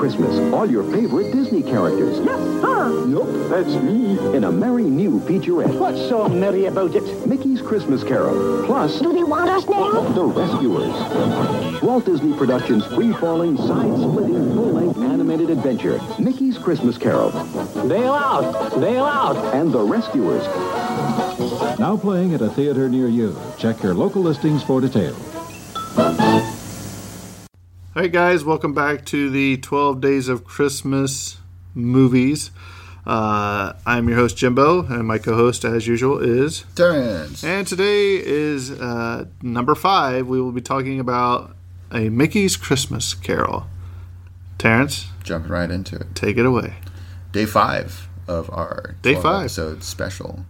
Christmas. All your favorite Disney characters. Yes, sir. Nope, that's me. In a merry new featurette. What's so merry about it? Mickey's Christmas Carol. Plus, Do they want us now? The Rescuers. Walt Disney Productions' free-falling, side-splitting, full-length animated adventure. Mickey's Christmas Carol. Bail out. Bail out. And The Rescuers. Now playing at a theater near you. Check your local listings for details. All right, guys, welcome back to the 12 Days of Christmas movies. Uh, I'm your host, Jimbo, and my co host, as usual, is. Terrence. And today is uh, number five. We will be talking about a Mickey's Christmas Carol. Terrence, Jumping right into it. take it away. Day five of our Day five. episode special.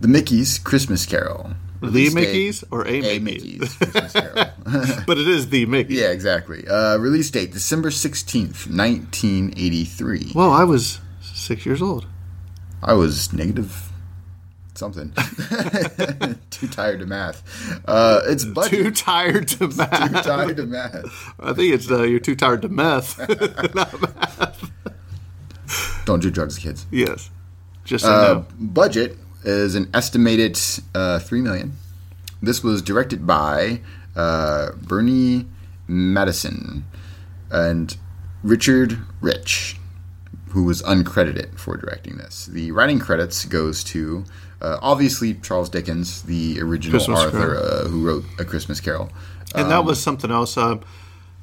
The Mickey's Christmas Carol. The Release date- Mickey's or a, A Mickey's? Mickey's but it is the Mickey. yeah, exactly. Uh, release date December 16th, 1983. Well, I was six years old. I was negative something. Too tired to math. Uh, it's budget. Too tired to math. Too tired to math. I think it's uh, you're too tired to meth. Don't do drugs, kids. yes. Just so Uh, know. budget is an estimated uh, three million. This was directed by uh, Burny Mattinson and Richard Rich, who was uncredited for directing this. The writing credits goes to uh, obviously Charles Dickens, the original Christmas Arthur, uh, who wrote A Christmas Carol. And that was something else. Uh,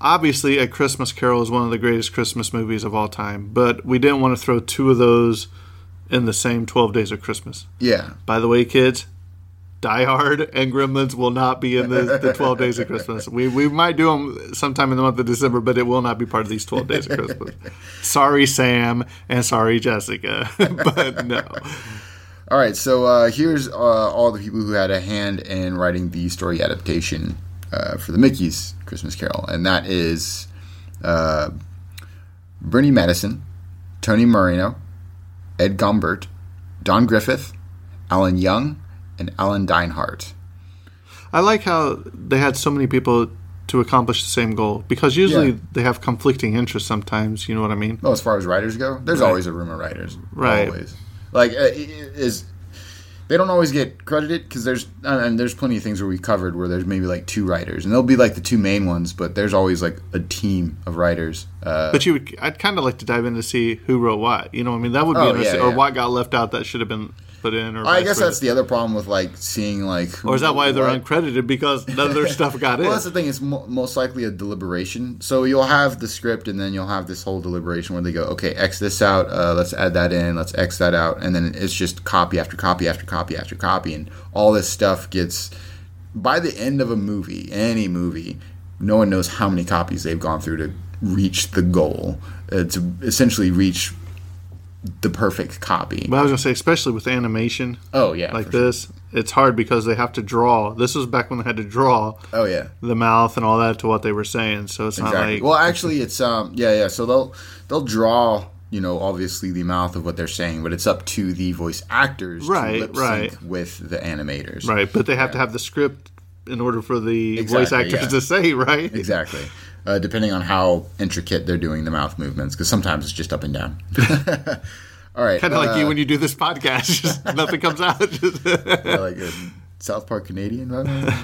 obviously, A Christmas Carol is one of the greatest Christmas movies of all time, but we didn't want to throw two of those in the same 12 Days of Christmas. Yeah, By the way, kids, Die Hard and Gremlins will not be in the, the 12 Days of Christmas. We, we might do them sometime in the month of December, but it will not be part of these 12 Days of Christmas. sorry, Sam, and sorry, Jessica. but no. All right, so uh, here's uh, all the people who had a hand in writing the story adaptation uh, for the Mickey's Christmas Carol, and that is uh, Burny Mattinson, Tony Marino, Ed Gombert, Don Griffith, Alan Young, and Alan Dinehart. I like how they had so many people to accomplish the same goal because usually Yeah. they have conflicting interests sometimes. You know what I mean? Well, as far as writers go, there's Right. always a room of writers. Right. Always. Like, uh, is they don't always get credited because there's and there's plenty of things where we covered where there's maybe like two writers and they'll be like the two main ones, but there's always like a team of writers. Uh, But you, would, I'd kind of like to dive in to see who wrote what. You know, what I mean, that would be Oh, interesting, yeah, or yeah. what got left out that should have been put in. Or I guess that's the other problem with like seeing like. Or is that why they're what- uncredited because none of their stuff got in? Well, that's the thing. It's mo- most likely a deliberation. So you'll have the script, and then you'll have this whole deliberation where they go, "Okay, X this out. Uh, let's add that in. Let's X that out," and then it's just copy after copy after copy after copy, and all this stuff gets. By the end of a movie, any movie, no one knows how many copies they've gone through to reach the goal. Uh, to essentially reach the perfect copy. But I was gonna say, especially with animation Oh yeah, like for sure. this, it's hard because they have to draw. This was back when they had to draw Oh yeah. the mouth and all that to what they were saying. So it's Exactly. not like well, actually, it's um, yeah, yeah. So they'll they'll draw, you know, obviously the mouth of what they're saying, but it's up to the voice actors Right, right. with the animators. right, but they have to have the script in order for the voice actors yeah. to say, right? Exactly. Uh, depending on how intricate they're doing the mouth movements, because sometimes it's just up and down. All right. Kind of like uh, you when you do this podcast, just nothing comes out. Yeah, like a South Park Canadian.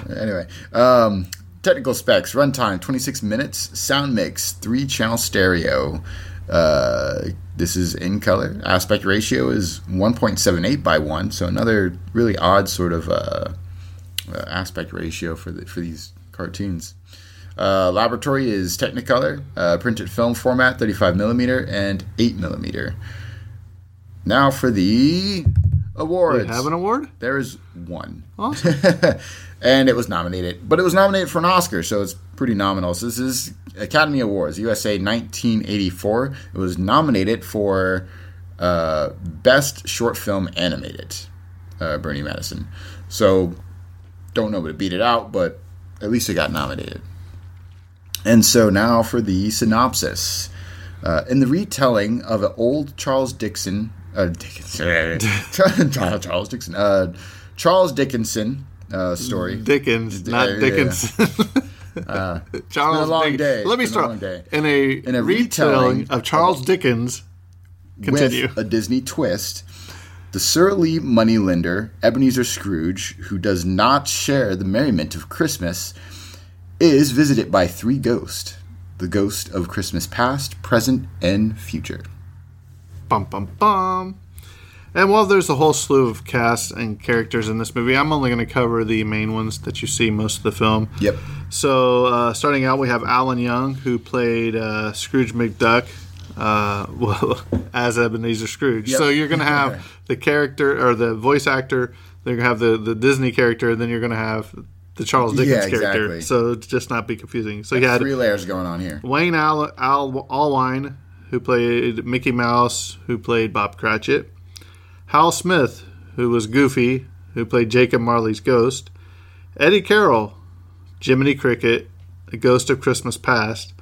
anyway, um, technical specs: runtime 26 minutes, sound mix three channel stereo. Uh, this is in color. Aspect ratio is 1.78 by one, so another really odd sort of uh, uh, aspect ratio for the, for these cartoons. Uh, laboratory is Technicolor, uh, printed film format, 35 millimeter and 8 millimeter. Now for the awards. Have an award? There is one. Awesome. and it was nominated, but it was nominated for an Oscar, so it's pretty nominal. So this is Academy Awards, USA 1984. It was nominated for uh, Best Short Film Animated, uh, Burny Mattinson. So don't know to beat it out, but at least it got nominated. And so now for the synopsis. Uh, in the retelling of an old Charles Dixon, uh, Dickinson, Charles Dixon, uh, Charles Dickinson uh, story. Dickens, not yeah. Dickinson. Charles long Dickens. day. Let me It's been a long start. In a, In a retelling retelling of Charles Dickens, continue. with a Disney twist. The surly moneylender, Ebenezer Scrooge, who does not share the merriment of Christmas, is visited by three ghosts the ghost of Christmas past, present, and future. Bum bum bum. And while there's a whole slew of cast and characters in this movie, I'm only going to cover the main ones that you see most of the film. Yep. So, uh, starting out, we have Alan Young, who played uh, Scrooge McDuck, uh, well, as Ebenezer Scrooge. Yep. So, you're going to have the character or the voice actor, then you're going to have the, the Disney character, and then you're going to have the Charles Dickens Yeah, character. So, it's just not be confusing. So, you had Three layers going on here. Wayne Al- Al- Allwine, who played Mickey Mouse, who played Bob Cratchit. Hal Smith, who was Goofy, who played Jacob Marley's ghost. Eddie Carroll, Jiminy Cricket, the Ghost of Christmas Past.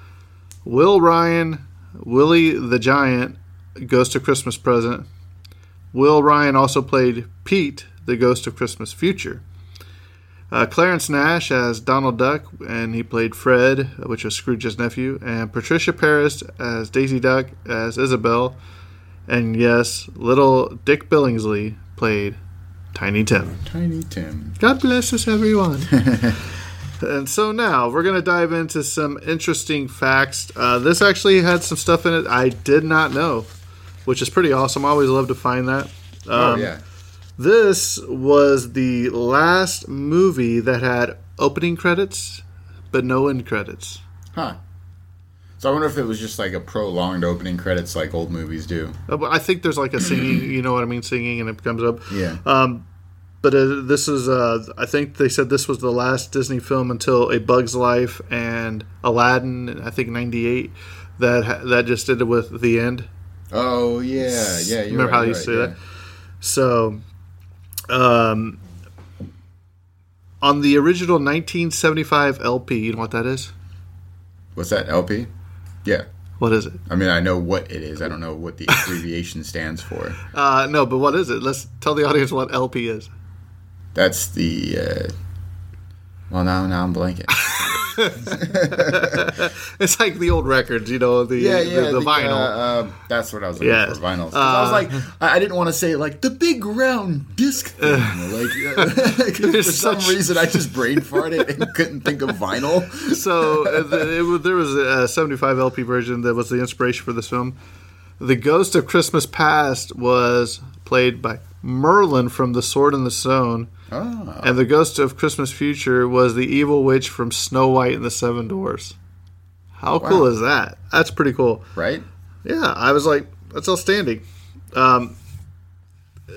Will Ryan, Willie the Giant, Ghost of Christmas Present. Will Ryan also played Pete, the Ghost of Christmas Future. Uh, Clarence Nash as Donald Duck, and he played Fred, which was Scrooge's nephew, and Patricia Parris as Daisy Duck as Isabel, and yes, little Dick Billingsley played Tiny Tim. Tiny Tim. God bless us, everyone. and so now we're going to dive into some interesting facts. Uh, this actually had some stuff in it I did not know, which is pretty awesome. I always love to find that. oh, Um, yeah. This was the last movie that had opening credits, but no end credits. Huh. So I wonder if it was just like a prolonged opening credits like old movies do. Uh, but I think there's like a singing, you know what I mean, singing, and it comes up. Yeah. Um, But uh, this is, uh, I think they said this was the last Disney film until A Bug's Life and Aladdin, I think '98. That ha- that just ended with the end. oh, yeah. Yeah. Remember right, how you right, say yeah. that? So, um, on the original 1975 LP, you know what that is? What's that, LP? Yeah. What is it? I mean, I know what it is. I don't know what the abbreviation stands for. Uh, no, but what is it? Let's tell the audience what LP is. That's the. Uh, well, now, now I'm blanking. It's like the old records, you know, the Yeah, yeah, the, the vinyl. Uh, uh, that's what I was looking Yes. for. Vinyls. 'Cause I was like, I, I didn't want to say like the big round disc thing. like, uh, for some such- reason, I just brain farted and couldn't think of vinyl. so uh, the, it, there was a 75 LP version that was the inspiration for this film. The Ghost of Christmas Past was played by Merlin from The Sword and the Stone, Oh, and the Ghost of Christmas Future was the evil witch from Snow White and the Seven Dwarfs. How cool is that? That's pretty cool. right. Yeah, I was like, that's outstanding. Um,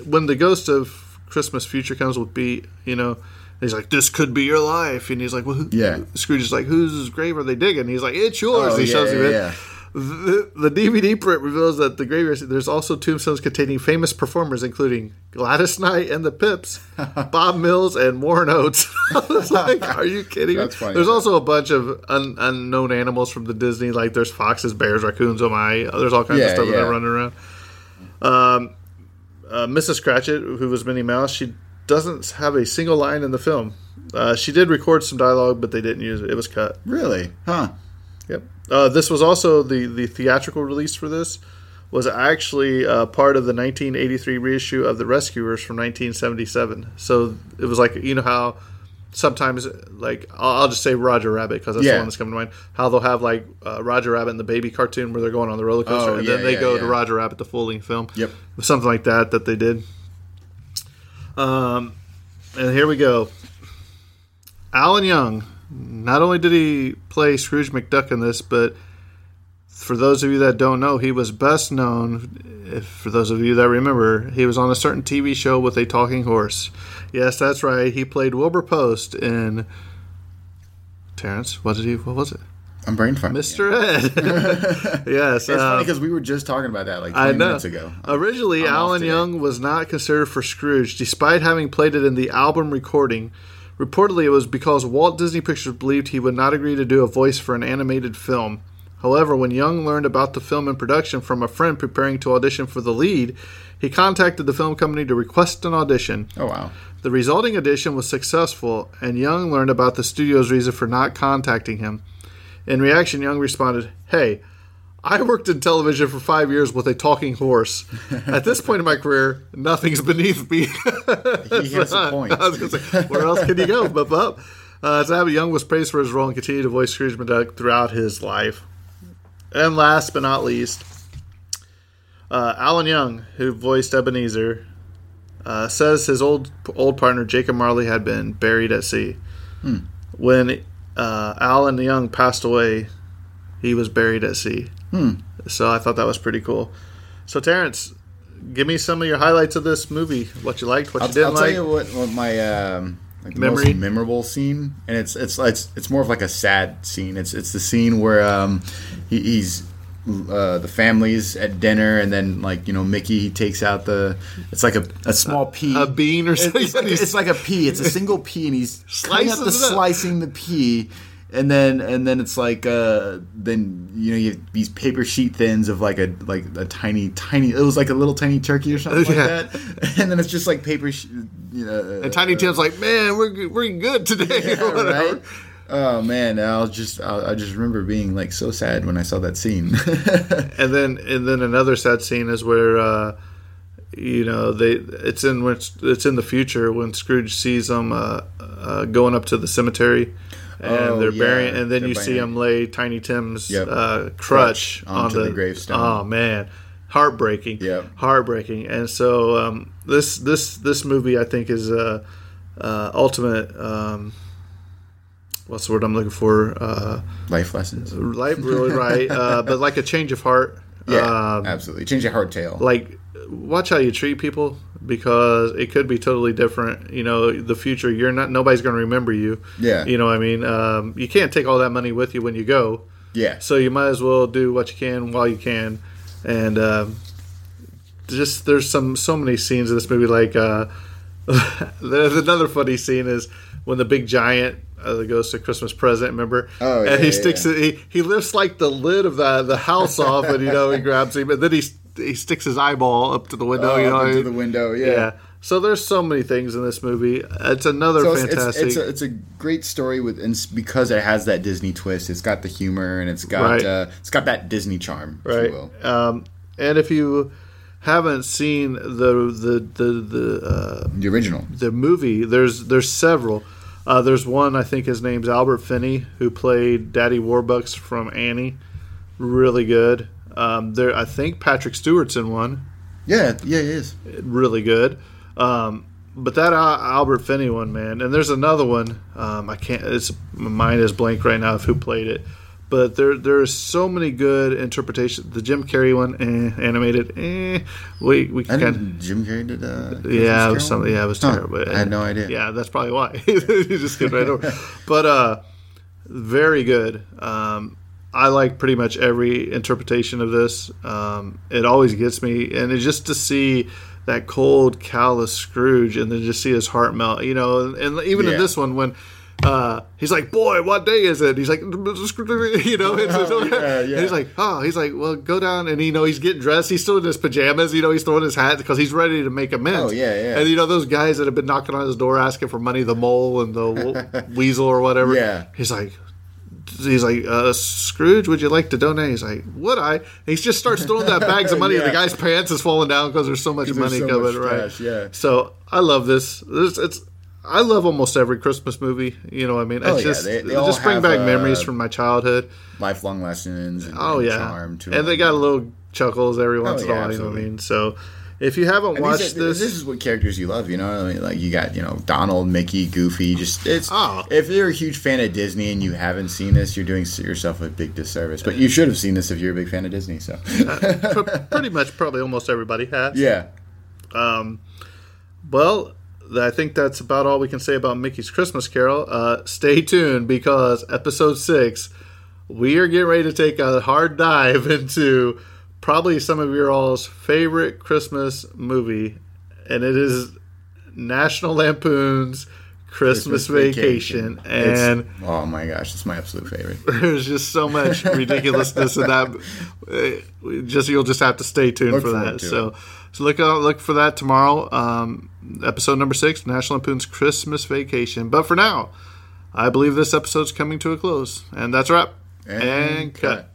when the ghost of Christmas Future comes with Pete, you know, he's like, this could be your life. And he's like, well, who? Yeah. Scrooge is like, whose grave are they digging? He's like, it's yours. Oh, he yeah, shows him yeah, it. The, the DVD print reveals that the graveyard, there's also tombstones containing famous performers, including Gladys Knight and the Pips, Bob Mills, and Warren Oates. I was like, are you kidding That's me? funny. There's also a bunch of un, unknown animals from the Disney, like there's foxes, bears, raccoons, oh my, there's all kinds of Yeah, stuff that yeah. are running around. Um, uh, Mrs. Cratchit, who was Minnie Mouse, she doesn't have a single line in the film. Uh, she did record some dialogue, but they didn't use it. It was cut. Really? Huh? Yep. Uh, this was also the the theatrical release for this was actually uh, part of the 1983 reissue of The Rescuers from 1977. So it was like you know how sometimes like I'll, I'll just say Roger Rabbit because that's Yeah. the one that's coming to mind. How they'll have like uh, Roger Rabbit and the baby cartoon where they're going on the roller coaster, Oh, and yeah, then they yeah, go to. Roger Rabbit the full length film. Yep. something like that that they did. Um, and here we go. Alan Young. Not only did he play Scrooge McDuck in this, but for those of you that don't know, he was best known. If, for those of you that remember, he was on a certain TV show with a talking horse. Yes, that's right. He played Wilbur Post in. Terrence, what did he? What was it? I'm brain farting. Mr. Ed. yes. It's funny um, because we were just talking about that like I know. minutes ago. Originally, I'm Alan. Young was not considered for Scrooge, despite having played it in the album recording. Reportedly, it was because Walt Disney Pictures believed he would not agree to do a voice for an animated film. However, when Young learned about the film in production from a friend preparing to audition for the lead, he contacted the film company to request an audition. Oh wow. The resulting audition was successful, and Young learned about the studio's reason for not contacting him. In reaction, Young responded, Hey, I worked in television for five years with a talking horse. At this point in my career, nothing's beneath me. He has a point. I was say, where else can you go? But, but uh, Zabby Young was praised for his role and continued to voice Scrooge McDuck throughout his life. And last but not least, uh, Alan Young, who voiced Ebenezer, uh, says his old old partner Jacob Marley had been buried at sea. When uh, Alan Young passed away, he was buried at sea. So I thought that was pretty cool. So Terrence, give me some of your highlights of this movie. What you liked, what I'll, you didn't like. I'll tell like. you what, what my um, like Memory? most memorable scene, and it's it's it's it's more of like a sad scene. It's it's the scene where um, he, he's uh, the family's at dinner, and then like you know Mickey he takes out the it's like a, a small pea, a bean or something. It's like, it's like a pea. It's a single pea, and he's cutting up the Slices it up. slicing the pea. And then, and then it's like, uh, then you know, you have these paper sheet thins of like a like a tiny, tiny. It was like a little tiny turkey or something Yeah. like that. And then it's just like paper. You know, and Tiny Tim's like, man, we're we're good today. yeah, or whatever. right? Oh man, I was just I, I just remember being like so sad when I saw that scene. And then and then another sad scene is where uh, you know they it's in which it's in the future when Scrooge sees them uh, uh, going up to the cemetery. And Oh, they're yeah, burying, and then they're you see him lay Tiny Tim's Yep. uh, crutch, Crutch on onto the, the gravestone. Oh man, heartbreaking. Yep. heartbreaking. And so um, this this this movie I think is uh, uh, ultimate. Um, what's the word I'm looking for? Uh, Life lessons. life really right, uh, but like a change of heart. Yeah, um, absolutely. Change your tale. like watch how you treat people because it could be totally different you know the future you're not nobody's going to remember you Yeah. you know what i mean um, you can't take all that money with you when you go yeah. so you might as well do what you can while you can and um, just there's some so many scenes in this movie like uh, there's another funny scene is when the big giant uh, that goes to Christmas present, remember? Oh, yeah, and yeah, he yeah, sticks yeah. it. He, he lifts like the lid of the the house off, and you know he grabs him, and then he he sticks his eyeball up to the window. Oh, you know, up into he- the window. Yeah. yeah. So there's so many things in this movie. It's another So it's, it's, fantastic. it's, a, it's a great story with and because it has that Disney twist. It's got the humor and it's got Right. uh, it's got that Disney charm, if right. you will. Um, and if you haven't seen the the the the uh, The original. the movie, there's there's several. Uh, there's one I think his name's Albert Finney who played Daddy Warbucks from Annie. Really good. Um, there, I think Patrick Stewart's in one. Yeah, yeah, it is. Really good. Um, but that Al- Albert Finney one, man, and there's another one. Um, I can't. It's my mind is blank right now of who played it. But there, there are so many good interpretations. The Jim Carrey one, eh, animated, eh. We, we can didn't. Jim Carrey did. Uh, yeah, it was something. Yeah, it was Huh, terrible. I had no idea. Yeah, that's probably why. you just get right over. But uh, very good. Um, I like pretty much every interpretation of this. Um, it always gets me, and it's just to see that cold, callous Scrooge, and then just see his heart melt. You know, and, even Yeah. in this one, when uh, he's like, "Boy, what day is it?" He's like, "You know," it's, it's- yeah, he's like, "Oh," he's like, "Well, go down," and you know, he's getting dressed. He's still in his pajamas. You know, he's throwing his hat because he's ready to make amends. Oh, yeah, yeah. And you know, those guys that have been knocking on his door asking for money, the mole and the weasel or whatever. Yeah. he's like. He's like, uh, Scrooge, would you like to donate? He's like, would I? And he just starts throwing that bags of money, and the guy's pants is falling down because there's so much money so coming, much right? cash, yeah. So I love this. This it's I love almost every Christmas movie. You know what I mean? Oh, it's yeah, just they- they it just bring back uh, memories from my childhood. Lifelong lessons. And, Oh and yeah, charm to and they got a little chuckles every once in a yeah, while. You know what I mean? So if you haven't And watched are- this, this is what characters you love, you know. I mean, like you got, you know, Donald, Mickey, Goofy. Just it's. Oh. If you're a huge fan of Disney and you haven't seen this, you're doing yourself a big disservice. But you should have seen this if you're a big fan of Disney. So, pr- pretty much probably almost everybody has. yeah, Um, Well, I think that's about all we can say about Mickey's Christmas Carol. Uh, stay tuned because episode six, we are getting ready to take a hard dive into probably some of your all's favorite Christmas movie, and it is National Lampoon's Christmas, Vacation. It's- And oh my gosh, it's my absolute favorite. there's just so much ridiculousness in that. Uh, Just you'll just have to stay tuned Look for that. So, it. so look out, look for that tomorrow. Um, episode number six, National Lampoon's Christmas Vacation. But for now, I believe this episode's coming to a close, and that's a wrap. And, And cut. cut.